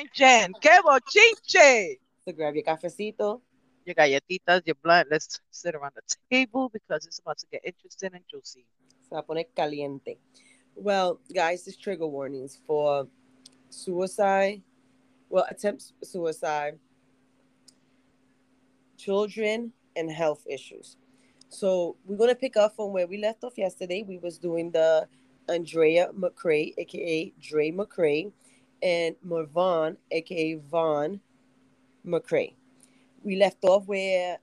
And Jen, que bochinche! So grab your cafecito. Your galletitas, your blunt. Let's sit around the table because it's about to get interesting and juicy. Se va a poner caliente. Well, guys, this trigger warnings for suicide, well, attempts suicide, children, and health issues. So we're gonna pick up from where we left off yesterday. We was doing the Andrea McCray, aka Dre McCray, and Mervon, aka Von McCray. We left off where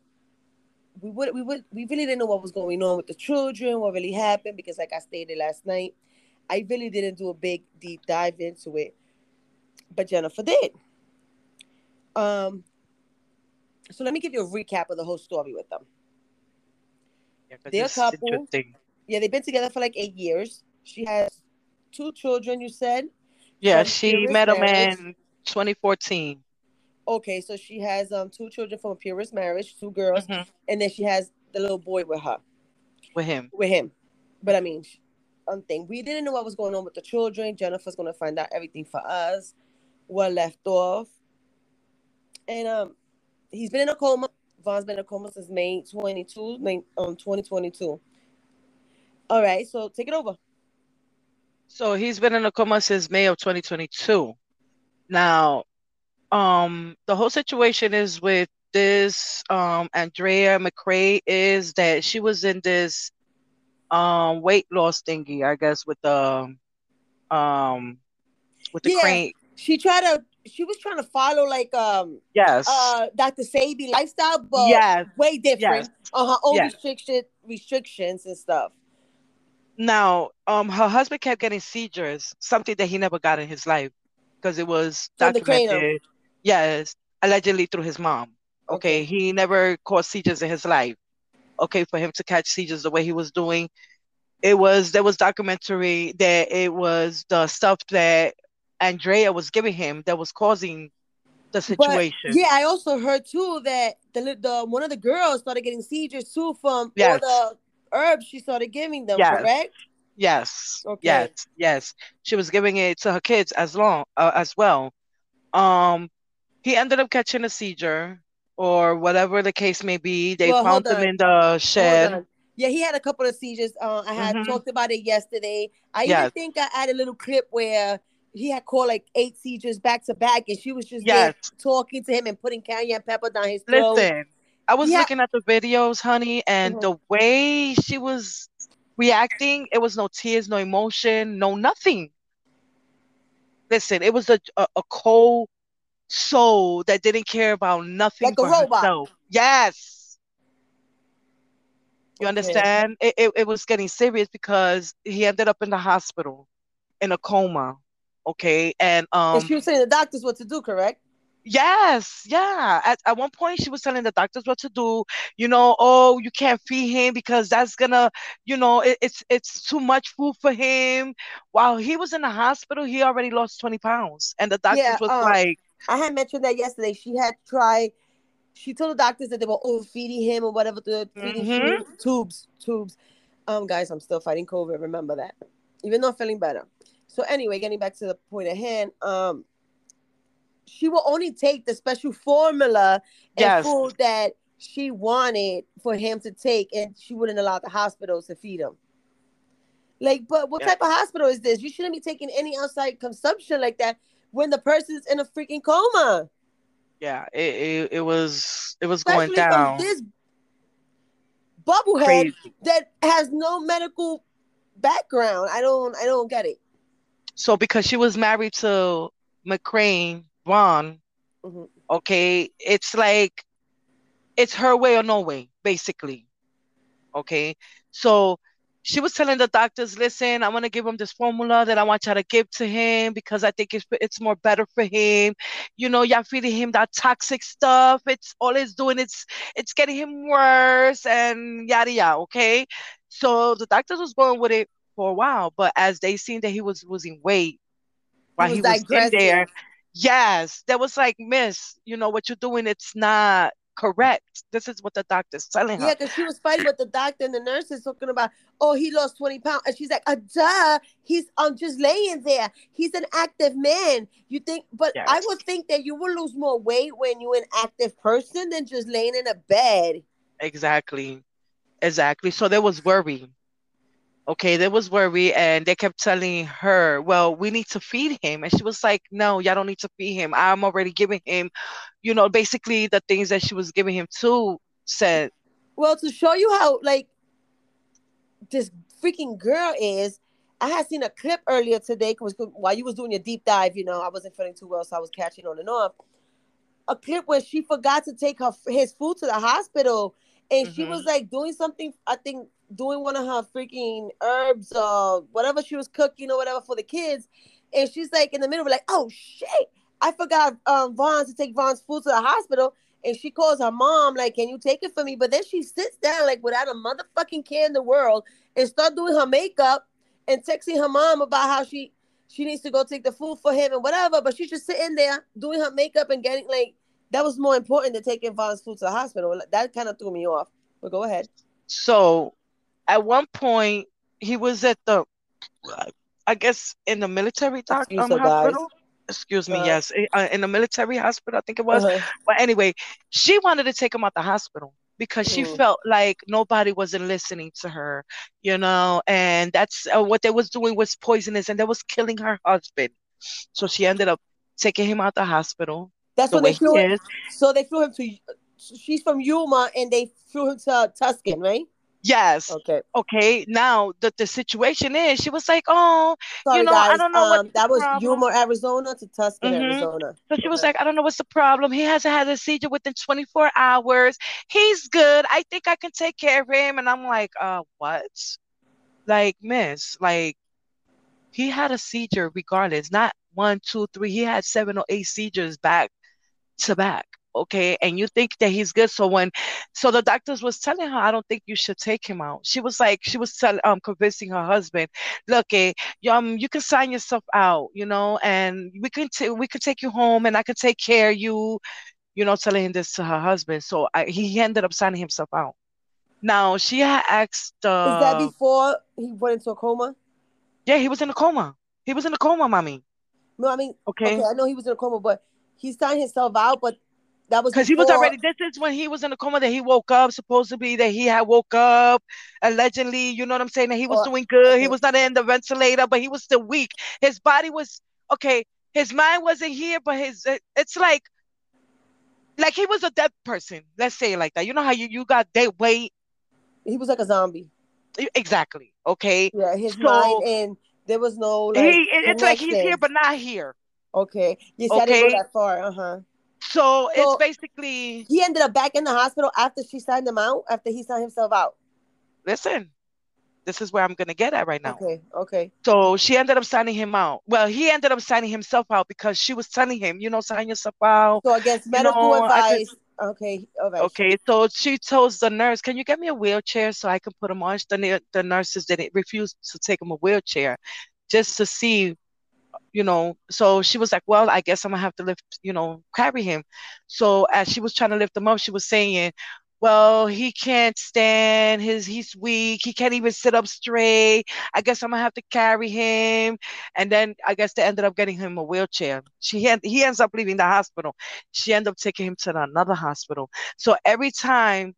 we would we would we really didn't know what was going on with the children, what really happened, because like I stated last night, I really didn't do a big deep dive into it. But Jennifer did. Um so let me give you a recap of the whole story with them. Yeah, They're a couple. Yeah, they've been together for like eight years. She has two children, you said. Yeah, she met him marriage. in 2014. Okay, so she has um two children from a purist marriage, two girls, Mhm. and then she has the little boy with her, With him. with him. But I mean, one thing we didn't know what was going on with the children. Jennifer's gonna find out everything for us. What left off, and um, he's been in a coma. Von's been in a coma since May 22, May um 2022. All right, so take it over. So he's been in a coma since May of 2022. Now, um, the whole situation is with this um Andrea McCray is that she was in this um weight loss thingy, I guess, with the um with the Yeah. crane. She tried to. She was trying to follow like um Yes. uh Dr. Sebi lifestyle, but yes. way different Yes. on her own Yes. restriction restrictions and stuff. Now, um, her husband kept getting seizures, something that he never got in his life, because it was documented. Yes, allegedly through his mom. Okay, Okay. he never caused seizures in his life. Okay, for him to catch seizures the way he was doing, it was there was documentary that it was the stuff that Andrea was giving him that was causing the But situation. yeah, I also heard too that the the one of the girls started getting seizures too from Yes. all the herbs she started giving them. Yes. Correct? Yes. Okay. Yes. Yes. She was giving it to her kids as long uh, as well. Um, he ended up catching a seizure or whatever the case may be. They Well, found him in the shed. Yeah, he had a couple of seizures. Uh, I had Mhm. talked about it yesterday. I even think I had a little clip where he had called like eight seizures back to back, and she was just Yes. talking to him and putting cayenne pepper down his throat. Listen, I was Yeah. looking at the videos, honey, and Mhm. the way she was reacting, it was no tears, no emotion, no nothing. Listen, it was a a, a cold soul that didn't care about nothing Like a robot. herself. Yes. You Okay. understand? It, it it was getting serious because he ended up in the hospital in a coma. Okay. And um and she was saying the doctors what to do, correct? Yes, yeah. At, at one point, she was telling the doctors what to do. You know, oh, you can't feed him because that's gonna, you know, it, it's it's too much food for him. While he was in the hospital, he already lost 20 pounds, and the doctors Yeah, was um, like, I had mentioned that yesterday. She had tried. She told the doctors that they were overfeeding him or whatever the feeding Mhm. tubes, tubes. Um, guys, I'm still fighting COVID. Remember that, even though I'm feeling better. So anyway, getting back to the point at hand. Um, she will only take the special formula and food that she wanted for him to take, and she wouldn't allow the hospitals to feed him. Like, but what Yeah. type of hospital is this? You shouldn't be taking any outside consumption like that when the person's in a freaking coma. yeah, it it, it was it was going down this bubblehead crazy. that has no medical background. I don't I don't get it. So because she was married to McCrane Von, Mhm. okay, it's like it's her way or no way, basically. Okay. So she was telling the doctors, listen, I want to give him this formula that I want y'all to give to him because I think it's it's more better for him. You know, y'all feeding him that toxic stuff. It's all it's doing, it's it's getting him worse and yada yada. Okay. So the doctors was going with it for a while, but as they seen that he was losing weight while was he was in there, yes, there was like, Miss, you know what you're doing, it's not correct. This is what the doctor's telling her. Yeah, because she was fighting with the doctor and the nurses talking about, oh, he lost 20 pounds. And she's like, uh, duh, he's um, just laying there. He's an active man. You think, but Yes. I would think that you will lose more weight when you're an active person than just laying in a bed. Exactly. Exactly. So there was worry. Okay, that was where we and they kept telling her, well, we need to feed him. And she was like, no, y'all don't need to feed him. I'm already giving him, you know, basically the things that she was giving him too said, Well, to show you how like this freaking girl is, I had seen a clip earlier today because while you was doing your deep dive, you know, I wasn't feeling too well, so I was catching on and off. A clip where she forgot to take her his food to the hospital, and she was mm-hmm. like doing something. I think doing one of her freaking herbs or whatever she was cooking or whatever for the kids, and she's like in the middle, like, "Oh shit, I forgot um Von to take Von's food to the hospital." And she calls her mom, like, "Can you take it for me?" But then she sits down, like, without a motherfucking care in the world, and start doing her makeup and texting her mom about how she she needs to go take the food for him and whatever. But she's just sitting there doing her makeup and getting like that was more important than taking Von's food to the hospital. That kind of threw me off. But go ahead. So at one point, he was at the, I guess, in the military doc, Excuse um, her, guys. hospital. Excuse me, Uh, yes, eh, uh, in the military hospital, I think it was. Uh-huh. But anyway, she wanted to take him out the hospital because she Mm. felt like nobody wasn't listening to her, you know, and that's uh, what they was doing was poisonous and they was killing her husband. So she ended up taking him out the hospital That's the way they flew him. So they flew him to. She's from Yuma, and they flew him to Tucson, right? Yes. Okay. Okay. Now the, the situation is she was like, oh, Sorry, know, I guys. don't know um, the that was problem. Yuma, Arizona, to Tucson, Mhm. Arizona. So she was Okay. like, I don't know what's the problem. He hasn't had a seizure within 24 hours. He's good. I think I can take care of him. And I'm like, uh, what? Like, miss, like he had a seizure regardless, not one, two, three. He had seven or eight seizures back to back. Okay. And you think that he's good. So when so the doctors was telling her, I don't think you should take him out. She was like, she was tell, um convincing her husband, look, eh, you, um, you can sign yourself out, you know, and we can ta- we can take you home and I can take care of you, you know, telling him this to her husband. So I, he ended up signing himself out. Now she had asked Is that uh before he went into a coma? yeah, he was in a coma. He was in a coma, mommy. No, I mean, Okay. okay, I know he was in a coma, but he signed himself out. But that was Because he was already, this is when he was in a coma that he woke up, supposedly that he had woke up, allegedly, you know what I'm saying? That he was Oh, doing good. He was not in the ventilator, but he was still weak. His body was, okay, his mind wasn't here, but his, it's like, like he was a dead person. Let's say it like that. You know how you, you got dead weight? He was like a zombie. Exactly. Okay. Yeah, his So- mind and there was no like. he, it- it's like he's here, but not here. Okay. Yes, I didn't Okay. go that far. Uh huh. So, it's basically, He ended up back in the hospital after she signed him out. After he signed himself out. listen, this is where I'm going to get at right now. Okay. Okay. So she ended up signing him out. Well, he ended up signing himself out because she was telling him, you know, sign yourself out. So against medical know, I advice. Okay. All right. Okay, so she tells the nurse, "Can you get me a wheelchair so I can put him on?" The the nurses didn't refuse to take him a wheelchair, just to see, you know. So she was like, "Well, I guess I'm gonna have to lift, you know, carry him." So as she was trying to lift him up, she was saying, "Well, he can't stand. His he's weak. He can't even sit up straight. I guess I'm gonna have to carry him." And then I guess they ended up getting him a wheelchair. She he ends up leaving the hospital. She ended up taking him to another hospital. So every time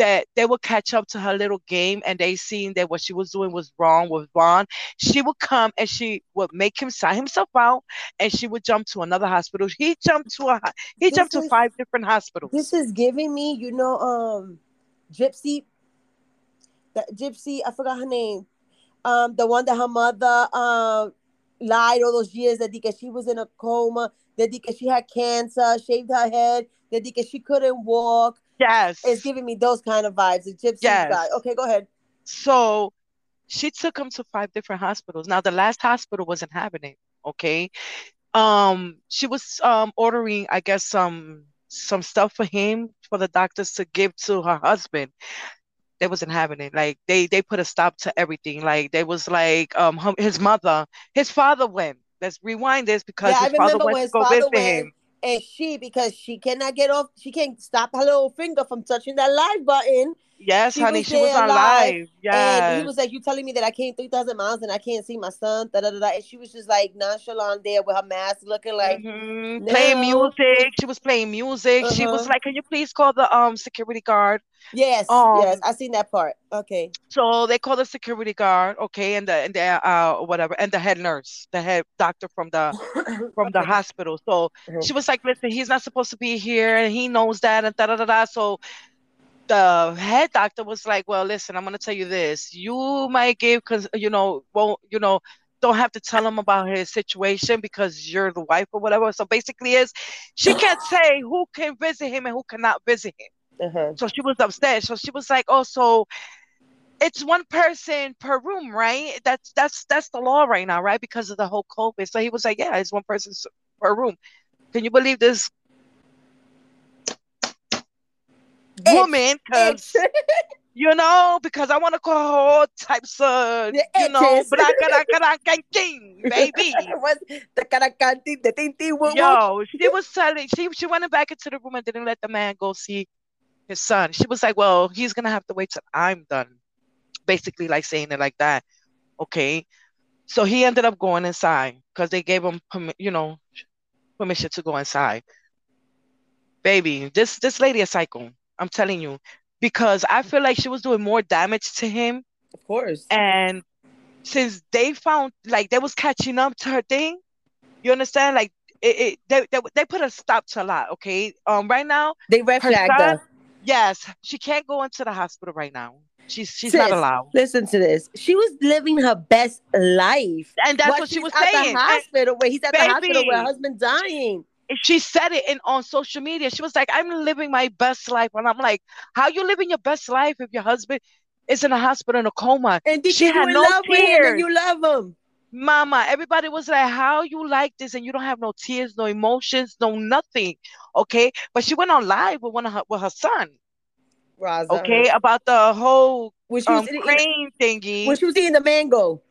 that they would catch up to her little game and they seen that what she was doing was wrong with Von, she would come and she would make him sign himself out and she would jump to another hospital. He jumped to a he This jumped to five different hospitals. This is giving me, you know, um, Gypsy. That Gypsy, I forgot her name. Um, the one that her mother um lied all those years that because she was in a coma, that because she had cancer, shaved her head, that because she couldn't walk. Yes. It's giving me those kind of vibes. The Gypsy Yes. guy. Okay, go ahead. So she took him to five different hospitals. Now the last hospital wasn't having it. Okay. Um, she was um ordering, I guess, some some stuff for him for the doctors to give to her husband. They wasn't having it. Like they they put a stop to everything. Like they was like um his mother, his father went. Let's rewind this because Yeah, his father went when to his go visit went, him. And she, because she cannot get off, she can't stop her little finger from touching that live button. Yes, She honey, was she was on live, live. Yes. He was like, "You telling me that I came three thousand miles and I can't see my son?" Da, da, da, da. And she was just like nonchalant there with her mask, looking like, Mhm. playing music. She was playing music. She was Uh-huh. like, "Can you please call the um security guard?" "Yes, Um, yes, I seen that part." Okay, So they call the security guard, okay, and the and the uh whatever, and the head nurse, the head doctor from the from the hospital. So Mhm. she was like, "Listen, he's not supposed to be here, and he knows that, and da da da da." So the head doctor was like, "Well, listen, I'm gonna tell you this. You might give, cause you know, won't you know." Don't have to tell him about his situation because you're the wife or whatever. So basically, is she can't say who can visit him and who cannot visit him. Uh-huh. So she was upset. So she was like, "Oh, so it's one person per room, right? That's that's that's the law right now, right? Because of the whole COVID." So he was like, "Yeah, it's one person per room." Can you believe this Itch, woman? Because you know, because I want to call her all types of, The you know, blah, king, baby. The caracanti, the tinti, woo, woo? Yo, she was telling she she went back into the room and didn't let the man go see his son. She was like, "Well, he's gonna have to wait till I'm done," basically like saying it like that. Okay, so he ended up going inside because they gave him, you know, permission to go inside. Baby, this this lady is psycho. I'm telling you, because I feel like she was doing more damage to him, Of course. and since they found like they was catching up to her thing, you understand? Like it, it they, they they put a stop to a lot. Okay, um, right now, They red flagged son, her. Yes, she can't go into the hospital right now. She's she's not allowed, Listen to this. She was living her best life. and that's what she was at saying. the And hospital, where he's at the hospital where her Baby. husband dying. she said it in on social media. She was like, "I'm living my best life," and I'm like, "How you living your best life if your husband is in a hospital in a coma?" And She had in no love with him and tears. you love him. Mama, everybody was like, How you like this? And you don't have no tears, no emotions, no nothing. Okay. But she went on live with one of her with her son, Raza. okay, about the whole When she was um eating, crane thingy. when she was eating the mango.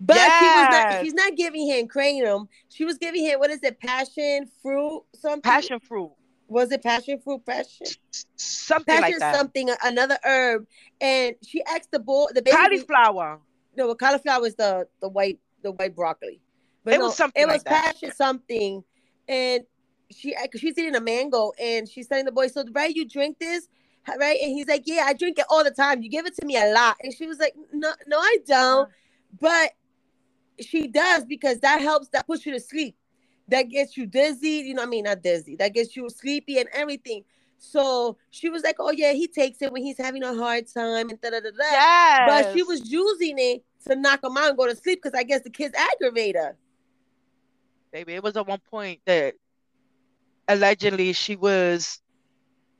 But he was not Yes. she's not giving him cranium. She was giving him what is it, passion fruit something? passion fruit. Was it passion fruit? Passion? Something Passion like that. something, another herb. And she asked the boy the baby Cauliflower. no, cauliflower is the the white the white broccoli. But It no, was something It like was that. passion something, and she she's eating a mango, and she's telling the boy, "So right, you drink this, right?" And he's like, "Yeah, I drink it all the time. You give it to me a lot." And she was like, "No, no, I don't." But she does because that helps. That puts you to sleep. That gets you dizzy. You know, I mean, not dizzy. That gets you sleepy and everything. So she was like, "Oh yeah, he takes it when he's having a hard time and da da da da." Yes. But she was using it to knock him out and go to sleep because I guess the kids aggravate her. baby. It was at one point that allegedly she was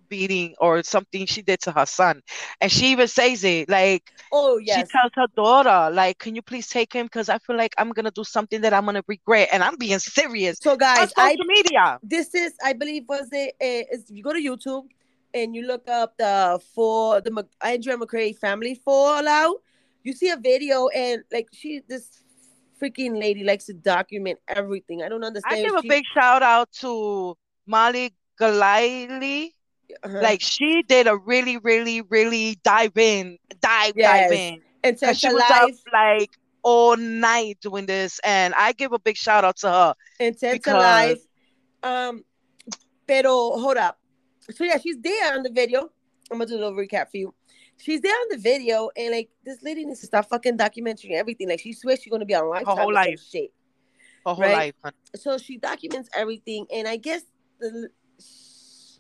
beating or something she did to her son. And she even says it like Oh yeah. she tells her daughter, like, can you please take him? Because I feel like I'm gonna do something that I'm gonna regret. And I'm being serious. So guys, I media. this is I believe was it uh, is you go to YouTube and you look up the for the Andrea McCray family fallout, you see a video and like she this freaking lady likes to document everything. I don't understand. I give if a big shout out to Molly Golightly. uh-huh. Like she did a really, really, really dive in, dive, dive in. and she was up like all night doing this. And I give a big shout out to her. Life. Um, pero hold up. So yeah, she's there on the video. I'm gonna do a little recap for you. She's there on the video, and like this lady needs to stop fucking documenting everything. Like she swears she's gonna be on lifetime whole or life. shit. Her whole Right. life. honey. So she documents everything, and I guess the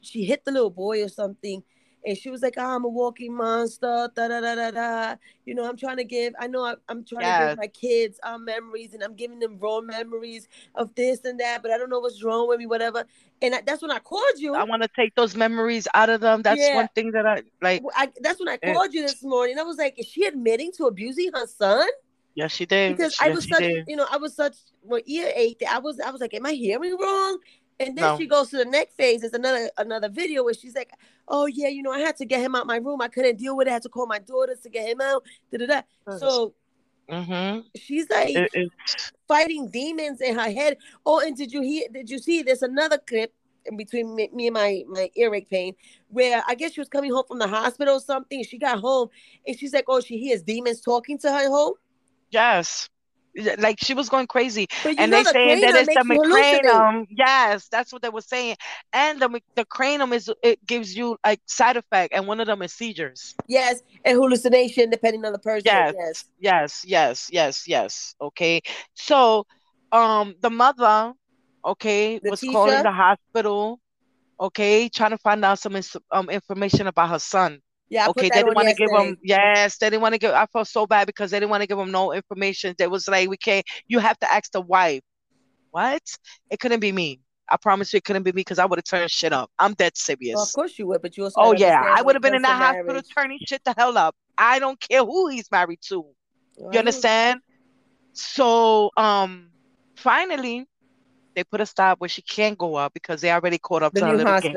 she hit the little boy or something, and she was like, oh, "I'm a walking monster." Da da da da da. You know, I'm trying to give. I know I, I'm trying to give my kids um, memories, and I'm giving them raw memories of this and that, but I don't know what's wrong with me, whatever. And I, that's when I called you. I want to take those memories out of them. That's Yeah. one thing that I like. I, that's when I Eh. called you this morning. I was like, is she admitting to abusing her son? Yes, she did. Because I was such, did. you know, I was such well, ear ached. I was, I was like, am I hearing wrong? And then No. she goes to the next phase. It's another another video where she's like, oh yeah, you know, I had to get him out my room. I couldn't deal with it. I had to call my daughters to get him out. Da, da, da. So Mm-hmm. she's like It, it, fighting demons in her head. Oh, and did you hear? Did you see? There's another clip in between me, me and my my earache pain, where I guess she was coming home from the hospital or something. She got home and she's like, "Oh, she hears demons talking to her at home." Yes. Like she was going crazy, and they the saying that it's the cranium. Yes, that's what they were saying. And the the cranium is it gives you like side effect, and one of them is seizures. Yes, and hallucination depending on the person. Yes. Yes. Yes, yes, yes, yes. Okay. So, um, the mother, okay, was calling Letitia? the hospital, okay, trying to find out some um information about her son. Yeah, I Okay, they didn't want to give him, yes, they didn't want to give. I felt so bad because they didn't want to give him no information. They was like, we can't, you have to ask the wife. What? It couldn't be me. I promise you it couldn't be me because I would have turned shit up. I'm dead serious. Well, of course you would, but you also Oh yeah, I would have been in that to hospital marriage. turning shit the hell up. I don't care who he's married to. Well, You understand? So um finally they put a stop where she can't go up because they already caught up The to her new little game.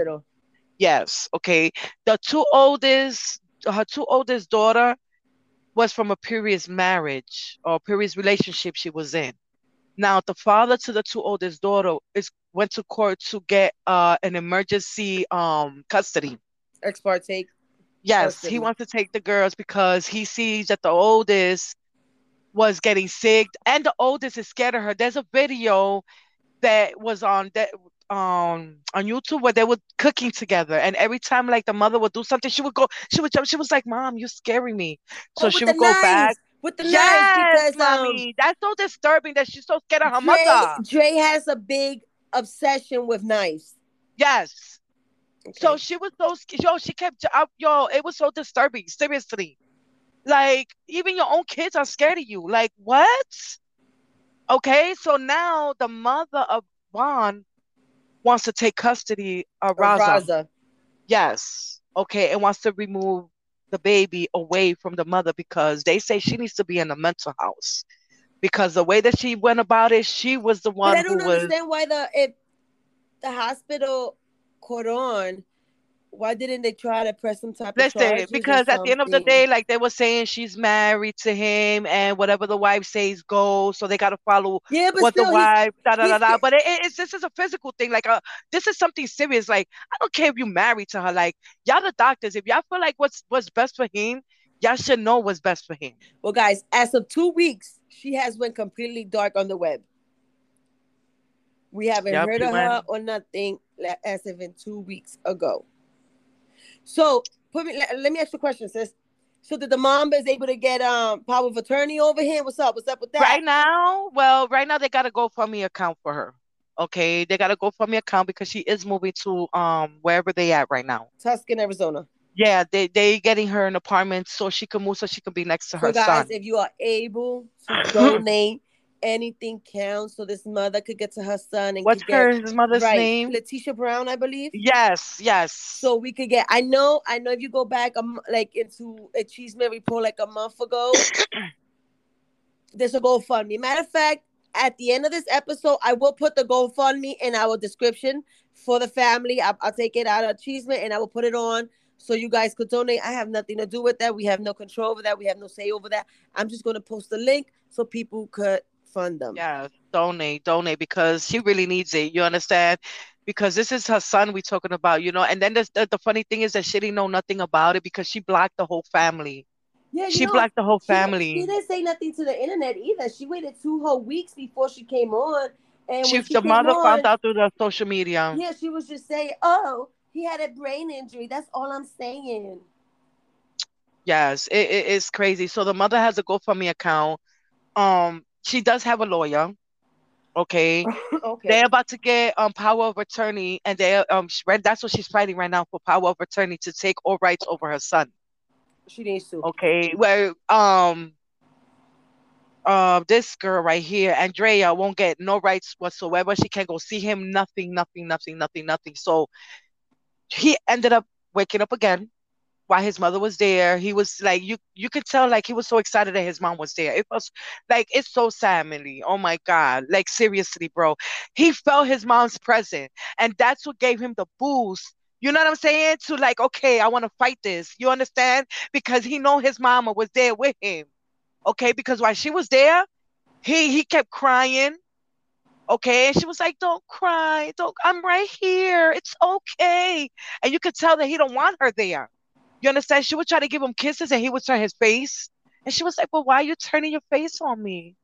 Yes, okay. The two oldest, her two oldest daughter was from a previous marriage or previous relationship she was in. Now the father to the two oldest daughter is went to court to get uh an emergency um custody. Ex parte. Yes, Custody. he wants to take the girls because he sees that the oldest was getting sick and the oldest is scared of her. There's a video that was on that um on YouTube where they were cooking together and every time like the mother would do something, she would go, she would jump, she was like, Mom, you're scaring me. So oh, she would go knives. back. With the Yes, knives because um. That's so disturbing that she's so scared of her Dre, mother. Dre has a big obsession with knives. Yes. So she was so yo, she kept up, yo, it was so disturbing, seriously. Like even your own kids are scared of you. Like what? Okay, so now the mother of Vaughn wants to take custody of Raza. Raza. Yes. Okay, and wants to remove the baby away from the mother because they say she needs to be in a mental house. Because the way that she went about it, she was the But one I who don't was understand why the if the hospital caught on, why didn't they try to press some type of Listen, charges or because at the end of the day, like they were saying, she's married to him, and whatever the wife says goes. So they got to follow Yeah, but what the still, he's, wife da da da da. But it, it- it's this is a physical thing. Like, uh, this is something serious. Like, I don't care if you're married to her. Like, y'all the doctors. If y'all feel like what's what's best for him, y'all should know what's best for him. well, guys, as of two weeks, she has went completely dark on the web. We haven't Yep, heard she of her or nothing la- as of in two weeks ago. So, put me. Let, let me ask you a question, sis. So, did the mom is able to get um power of attorney over him? What's up? What's up with that? Right now, well, right now they got a GoFundMe account for her. Okay, they got a GoFundMe account because she is moving to um wherever they at right now. Tucson, Arizona. Yeah, they they getting her an apartment so she can move so she can be next to So, her guys, son. if you are able to donate, anything counts. So this mother could get to her son and What's could get her mother's right, name? Letitia Brown, I believe. Yes, yes. So we could get. I know. I know. If you go back, um, like into a Cheeseman report, like a month ago, there's a GoFundMe. Matter of fact, at the end of this episode, I will put the GoFundMe in our description for the family. I'll, I'll take it out of Cheeseman and I will put it on so you guys could donate. I have nothing to do with that. We have no control over that. We have no say over that. I'm just going to post the link so people could fund them. Yeah, donate, donate because she really needs it. You understand? Because this is her son we talking about, you know. And then the, the funny thing is that she didn't know nothing about it because she blocked the whole family. Yeah, She know, blocked the whole family. She didn't say nothing to the internet either. She waited two whole weeks before she came on. And She, she the mother on, found out through the social media. Yeah, she was just saying, "Oh, he had a brain injury." That's all I'm saying. Yes, it, it is crazy. So the mother has a GoFundMe account. Um, she does have a lawyer. Okay. okay. They're about to get um power of attorney, and they um right, that's what she's fighting right now for power of attorney to take all rights over her son. She needs to. Okay, where um uh this girl right here, Andrea, won't get no rights whatsoever. She can't go see him, nothing, nothing, nothing, nothing, nothing. So he ended up waking up again while his mother was there. He was like you you could tell like he was so excited that his mom was there. It was like it's so sad. Oh my God. Like seriously, bro. He felt his mom's presence, and that's what gave him the boost. You know what I'm saying? To like, okay, I want to fight this. You understand? Because he know his mama was there with him. Okay, because while she was there, he he kept crying. Okay. And she was like, Don't cry. Don't I'm right here. It's okay. And you could tell that he don't want her there. You understand? She would try to give him kisses and he would turn his face. And she was like, Well, why are you turning your face on me?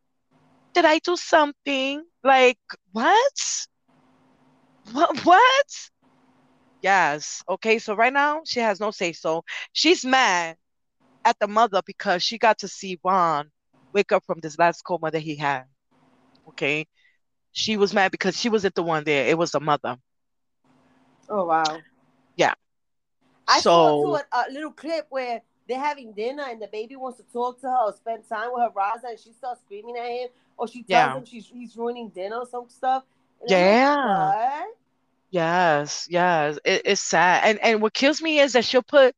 Did I do something? Like, what? What what? Yes. Okay, so right now she has no say so. She's mad at the mother because she got to see Ron wake up from this last coma that he had. Okay. She was mad because she wasn't the one there. It was the mother. Oh wow. I So- saw a, a little clip where they're having dinner and the baby wants to talk to her or spend time with her Raza and she starts screaming at him or she tells Yeah. him she's he's ruining dinner or some stuff. Like, Yeah. what? Yes, yes. It, it's sad. And and what kills me is that she'll put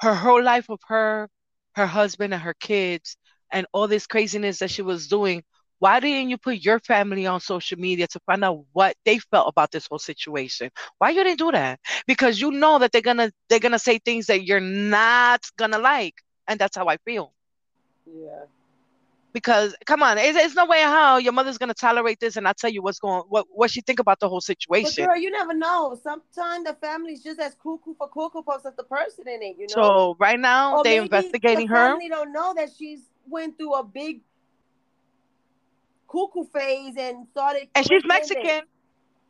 her whole life of her, her husband and her kids and all this craziness that she was doing. Why didn't you put your family on social media to find out what they felt about this whole situation? Why you didn't do that? Because you know that they're gonna they're gonna say things that you're not gonna like. And that's how I feel. Yeah. Because come on, it's, it's no way how your mother's gonna tolerate this and I tell you what's going what what she think about the whole But situation. girl, you never know. Sometimes the family's just as cuckoo for cocoa puffs as the person in it, you know. So right now Or they investigating the her. family don't know that she's went through a big cuckoo phase and started. And she's. Mexican.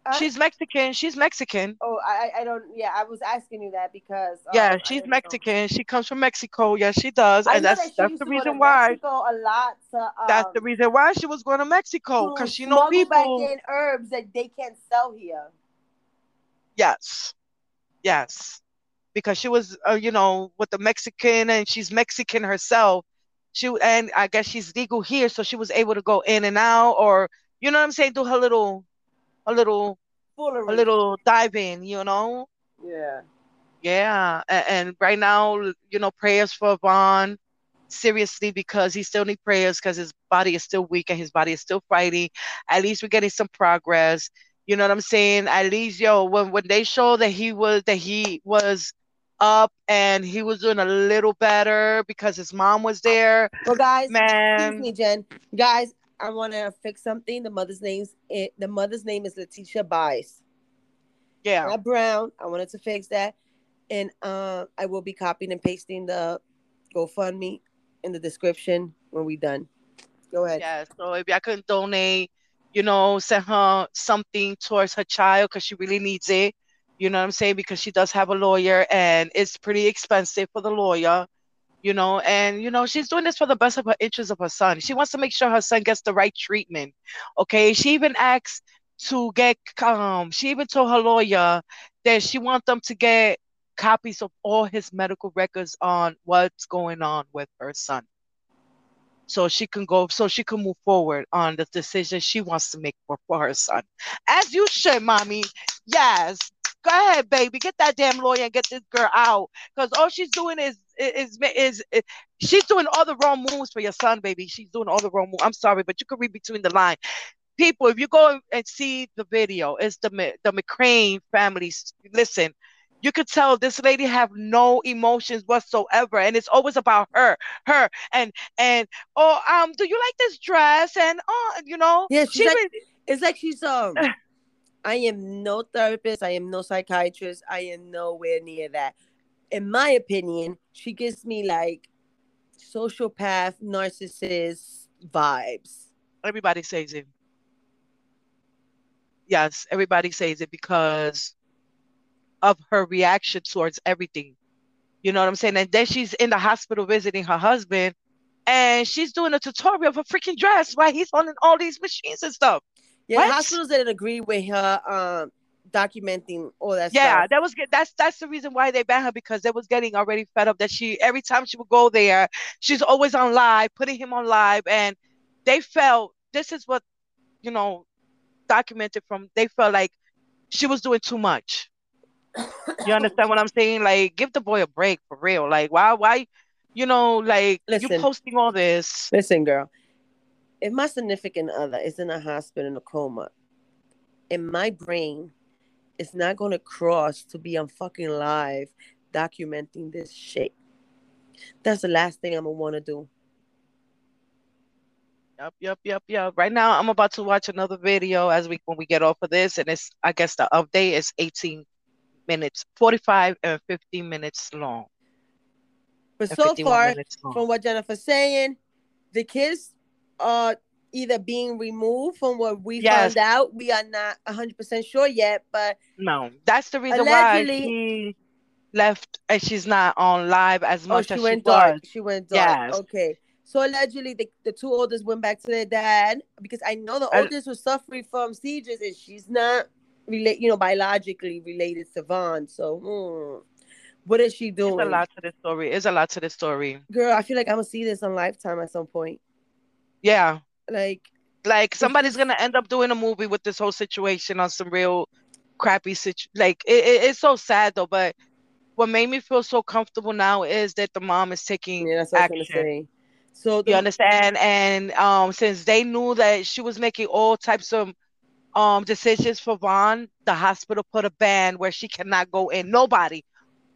Huh? She's Mexican. She's Mexican. Oh, I I don't. Yeah, I was asking you that because. um, Yeah, she's didn't know. Mexican. She comes from Mexico. Yes, she does. And that's that that's the to go to reason why. Mexico a lot to. Um, That's the reason why she was going to Mexico because she know smuggle back people. in herbs that they can't sell here. Yes, yes, because she was, uh, you know, with the Mexican and she's Mexican herself. She and I guess she's legal here, so she was able to go in and out, or you know what I'm saying, do her little, a little, Foolery. a little dive in, you know. Yeah. Yeah, and, and right now, you know, prayers for Von, seriously, because he still need prayers because his body is still weak and his body is still fighting. At least we're getting some progress. You know what I'm saying? At least, yo, when when they show that he was that he was up and he was doing a little better because his mom was there, Well, guys, excuse me, Jen. Guys, I want to fix something. The mother's name's it, the mother's name is Letitia Bice. Yeah, Not Brown. I wanted to fix that, and uh, I will be copying and pasting the GoFundMe in the description when we done. Go ahead. yeah. So if y'all can donate, you know, send her something towards her child because she really needs it. You know what I'm saying? Because she does have a lawyer and it's pretty expensive for the lawyer, you know, and you know, she's doing this for the best of her interest of her son. She wants to make sure her son gets the right treatment. Okay. She even asked to get um she even told her lawyer that she wants them to get copies of all his medical records on what's going on with her son so she can go so she can move forward on the decision she wants to make for, for her son as you should mommy yes go ahead baby. Get that damn lawyer and get this girl out. Because all she's doing is is, is is she's doing all the wrong moves for your son baby. She's doing all the wrong moves i'm sorry but you can read between the line. People if you go and see the video it's the the mccrane families listen you could tell this lady have no emotions whatsoever and it's always about her her and and oh um do you like this dress? And oh you know Yeah, she's she like- really- It's like she's um. I am no therapist. I am no psychiatrist. I am nowhere near that. In my opinion, she gives me like sociopath, narcissist vibes. everybody says it yes everybody says it because of her reaction towards everything you know what i'm saying and then she's in the hospital visiting her husband and she's doing a tutorial of a freaking dress while he's on all these machines and stuff Yeah, What? the hospitals didn't agree with her um documenting all that stuff. Yeah, stuff. that was good. That's that's the reason why they banned her because they was getting already fed up that she every time she would go there, she's always on live, putting him on live, and they felt this is what you know documented from. They felt like she was doing too much. You understand what I'm saying? Like, give the boy a break for real. Like, why why, you know, like you posting all this? Listen, girl. If my significant other is in a hospital in a coma, in my brain, it's not gonna cross to be on fucking live documenting this shit. That's the last thing I'm gonna want to do. Yep, yep, yep, yep. Right now, I'm about to watch another video as we when we get off of this, and it's I guess the update is 18 minutes, 45 and 15 minutes long. But so far, from what Jennifer's saying, the kids are either being removed from what we Yes. found out. We are not 100% sure yet, but No, that's the reason Allegedly- why she left and she's not on live as much oh, much she as went she was. dark. She went dark. Yes. Okay. So allegedly, the, the two oldest went back to their dad because I know the And- oldest was suffering from seizures and she's not relate, you know, biologically related to Von. So, hmm, what is she There's doing? a lot to the story. There's a lot to the story. Girl, I feel like I'm gonna see this on Lifetime at some point. Yeah. Like, Like somebody's gonna end up doing a movie with this whole situation on some real crappy situ like it, it- it's so sad though, but what made me feel so comfortable now is that the mom is taking yeah, that's what I was action. gonna say. So You understand? And um, since they knew that she was making all types of um decisions for Von, the hospital put a ban where she cannot go in. Nobody,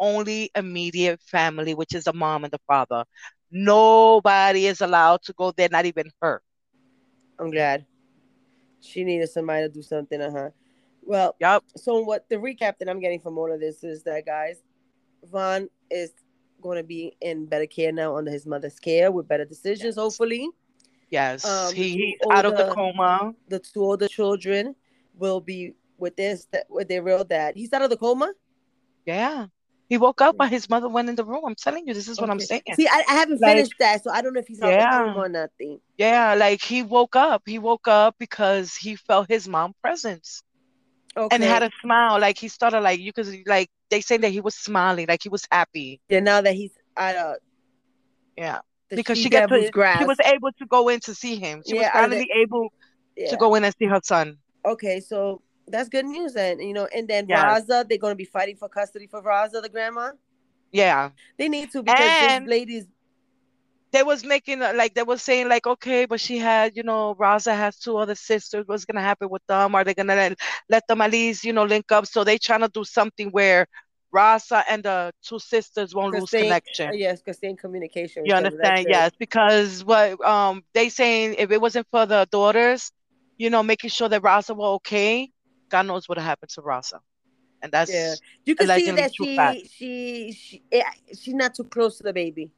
only immediate family, which is the mom and the father. Nobody is allowed to go there, not even her. I'm glad she needed somebody to do something to her. Well, Yup. so what the recap that I'm getting from all of this is that guys, Von is going to be in better care now under his mother's care with better decisions, Yes. hopefully. Yes. Um, he, he's out of the coma. The two older children will be with this with their real dad. He's out of the coma. Yeah. He woke up while his mother went in the room. I'm telling you, this is what I'm saying. See, I, I haven't Like- finished that, so I don't know if he's Yeah. of the coma or nothing. Yeah, like he woke up. He woke up because he felt his mom presence. Okay. and had a smile. Like he started like you could like they say that he was smiling, like he was happy. yeah, now that he's out of Yeah, because she got to, grasp. she was able to go in to see him. She Yeah, was out of the- finally able yeah. to go in and see her son. Okay, so that's good news then. You know, and then Yes. Raza, they're gonna be fighting for custody for Raza, the grandma. Yeah, They need to because And- this lady's they was making uh, like they was saying like okay, but she had you know Raza has two other sisters. What's gonna happen with them? Are they gonna let, let them at least you know link up? So they trying to do something where Raza and the two sisters won't lose they- connection. yes, because they're in communication. You each other. That's understand? Yes, because what um they saying if it wasn't for the daughters, you know, making sure that Rasa were okay, God knows what happened to Rasa. And that's Yeah. You can see that she, she she she's not too close to the baby.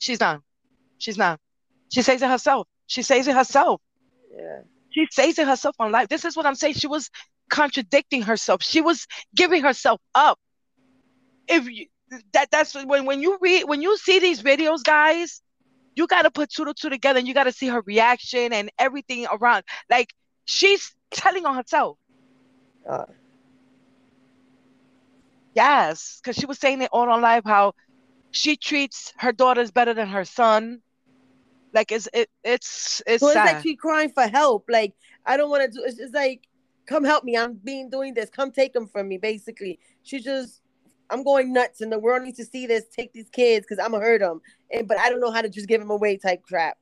she's not. She's not. She says it herself. She says it herself. Yeah. She says it herself on live. This is what I'm saying. She was contradicting herself. She was giving herself up. If you, that that's when when you read when you see these videos, guys, you got to put two to two together and you got to see her reaction and everything around. Like she's telling on herself. Uh, Yes, because she was saying it all on live how she treats her daughters better than her son. Like it's it it's it's so it's like she crying for help. Like I don't want to do. It's just like, come help me. I'm being doing this. Come take them from me. Basically, she just. I'm going nuts, and the world needs to see this. Take these kids because I'm gonna hurt them, and but I don't know how to just give them away. Type crap.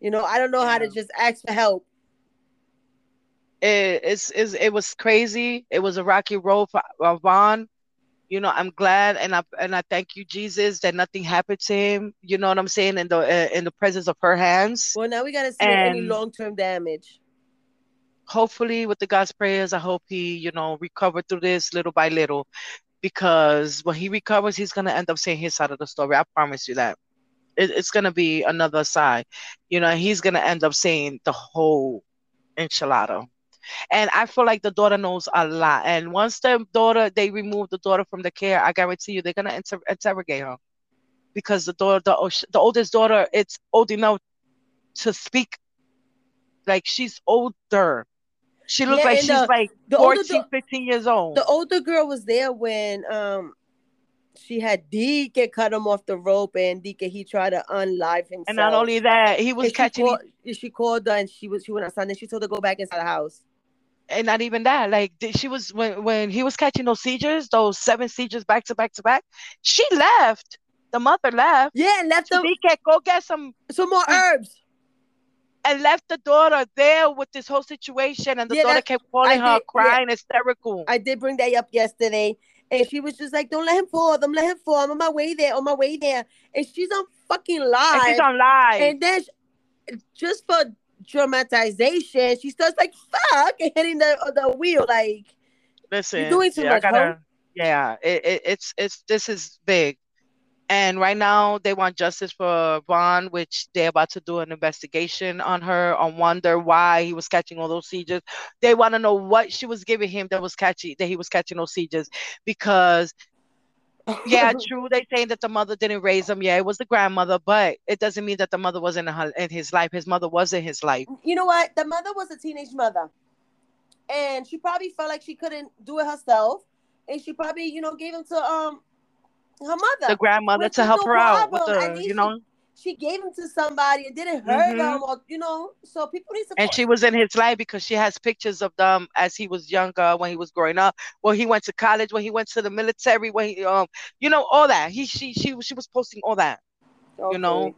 You know, I don't know how to just ask for help. It, it's, it's it was crazy. It was a rocky road for Von. You know, I'm glad and I and I thank you, Jesus, that nothing happened to him. You know what I'm saying? In the uh, in the presence of her hands. Well, now we gotta see any long term damage. Hopefully, with the God's prayers, I hope he, you know, recover through this little by little, because when he recovers, he's gonna end up saying his side of the story. I promise you that. It, it's gonna be another side. You know, he's gonna end up saying the whole enchilada. And I feel like the daughter knows a lot. And once the daughter, they remove the daughter from the care, I guarantee you they're gonna inter- interrogate her, because the daughter, the, the oldest daughter, it's old enough to speak. Like she's older. She looks Yeah, like she's the- like the older 14, dau- 15 years old. The older girl was there when um she had Deke cut him off the rope, and Deke he tried to unlive himself. and not only that, he was And she catching, called, she called her and she was she went outside and she told her to go back inside the house. And not even that. Like she was when when he was catching those seizures, those seven seizures back to back to back. She left. The mother left. Yeah, and left So them can go get some some more herbs. and left the daughter there with this whole situation, and the Yeah, daughter kept calling I her, did- yeah. crying, hysterical. I did bring that up yesterday, and she was just like, "Don't let him fall. Don't let him fall. I'm on my way there. On my way there." And she's on fucking live. and she's on live. And then, sh- just for dramatization, she starts like fuck and hitting the the wheel like. Listen, You're doing too yeah, much, gotta- yeah, it, it, it's it's this is big, and right now they want justice for Von, which they're about to do an investigation on her, on wonder why he was catching all those seizures. They want to know what she was giving him that was catchy that he was catching those seizures, because yeah, true, they saying that the mother didn't raise him. Yeah, it was the grandmother, but it doesn't mean that the mother wasn't in, her, in his life. His mother was in his life. you know what? The mother was a teenage mother, and she probably felt like she couldn't do it herself, and she probably, you know, gave him to um her mother. The grandmother to help no her out with the, you know. She gave him to somebody. and didn't hurt Mhm. them, or you know. So people need to. and she was in his life because she has pictures of them as he was younger when he was growing up when he went to college when he went to the military when he um you know all that he she she, she was posting all that you know,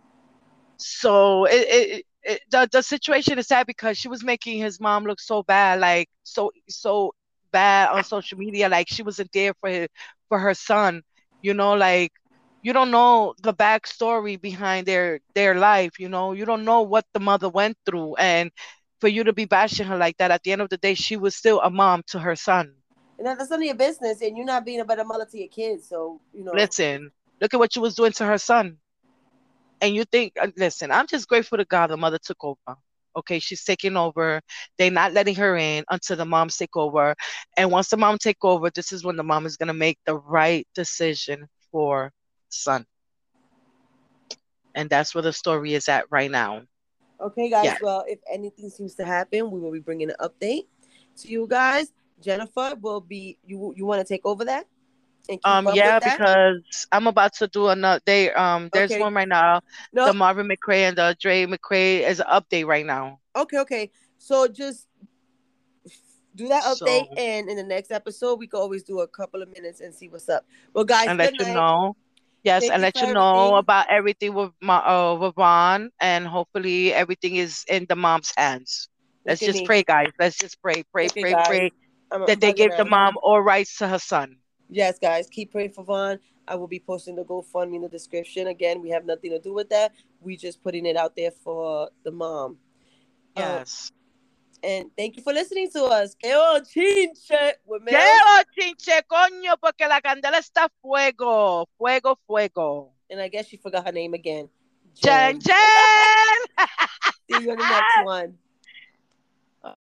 so it, it, it the, the situation is sad because she was making his mom look so bad like so so bad on social media like she wasn't there for his, for her son you know like you don't know the backstory behind their their life you know? You don't know what the mother went through and for you to be bashing her like that at the end of the day she was still a mom to her son. And that's none of your business, and you're not being a better mother to your kids. So you know. listen look at what you was doing to her son. And you think uh, listen i'm just grateful to god the mother took over. Okay she's taking over. They're not letting her in until the moms take over. And once the mom take over this is when the mom is going to make the right decision for son and that's where the story is at right now Okay, guys. Yeah. Well, if anything seems to happen, we will be bringing an update to you guys. Jennifer will be. You you want to take over that? Um yeah because i'm about to do another they um there's Okay. one right now no. the marvin mccray and the dre mccray is an update right now Okay, okay. So just do that So- update, and in the next episode, we can always do a couple of minutes and see what's up. Well, guys, and let you know. Yes, Thank and let you know everything. about everything with my uh with Von, and hopefully everything is in the mom's hands. Let's just me. pray, guys. Let's just pray, pray, Okay, pray, pray I'm- that they give the mom all rights to her son. Yes, guys, keep praying for Von. I will be posting the GoFundMe in the description. Again, we have nothing to do with that. We just putting it out there for the mom. Um, Yes. And thank you for listening to us. Oh, chinche ¡Qué bochinche, coño! Porque la candela está fuego, fuego, fuego. And I guess she forgot her name again. Jen, Jen. Jen. See you in the next one.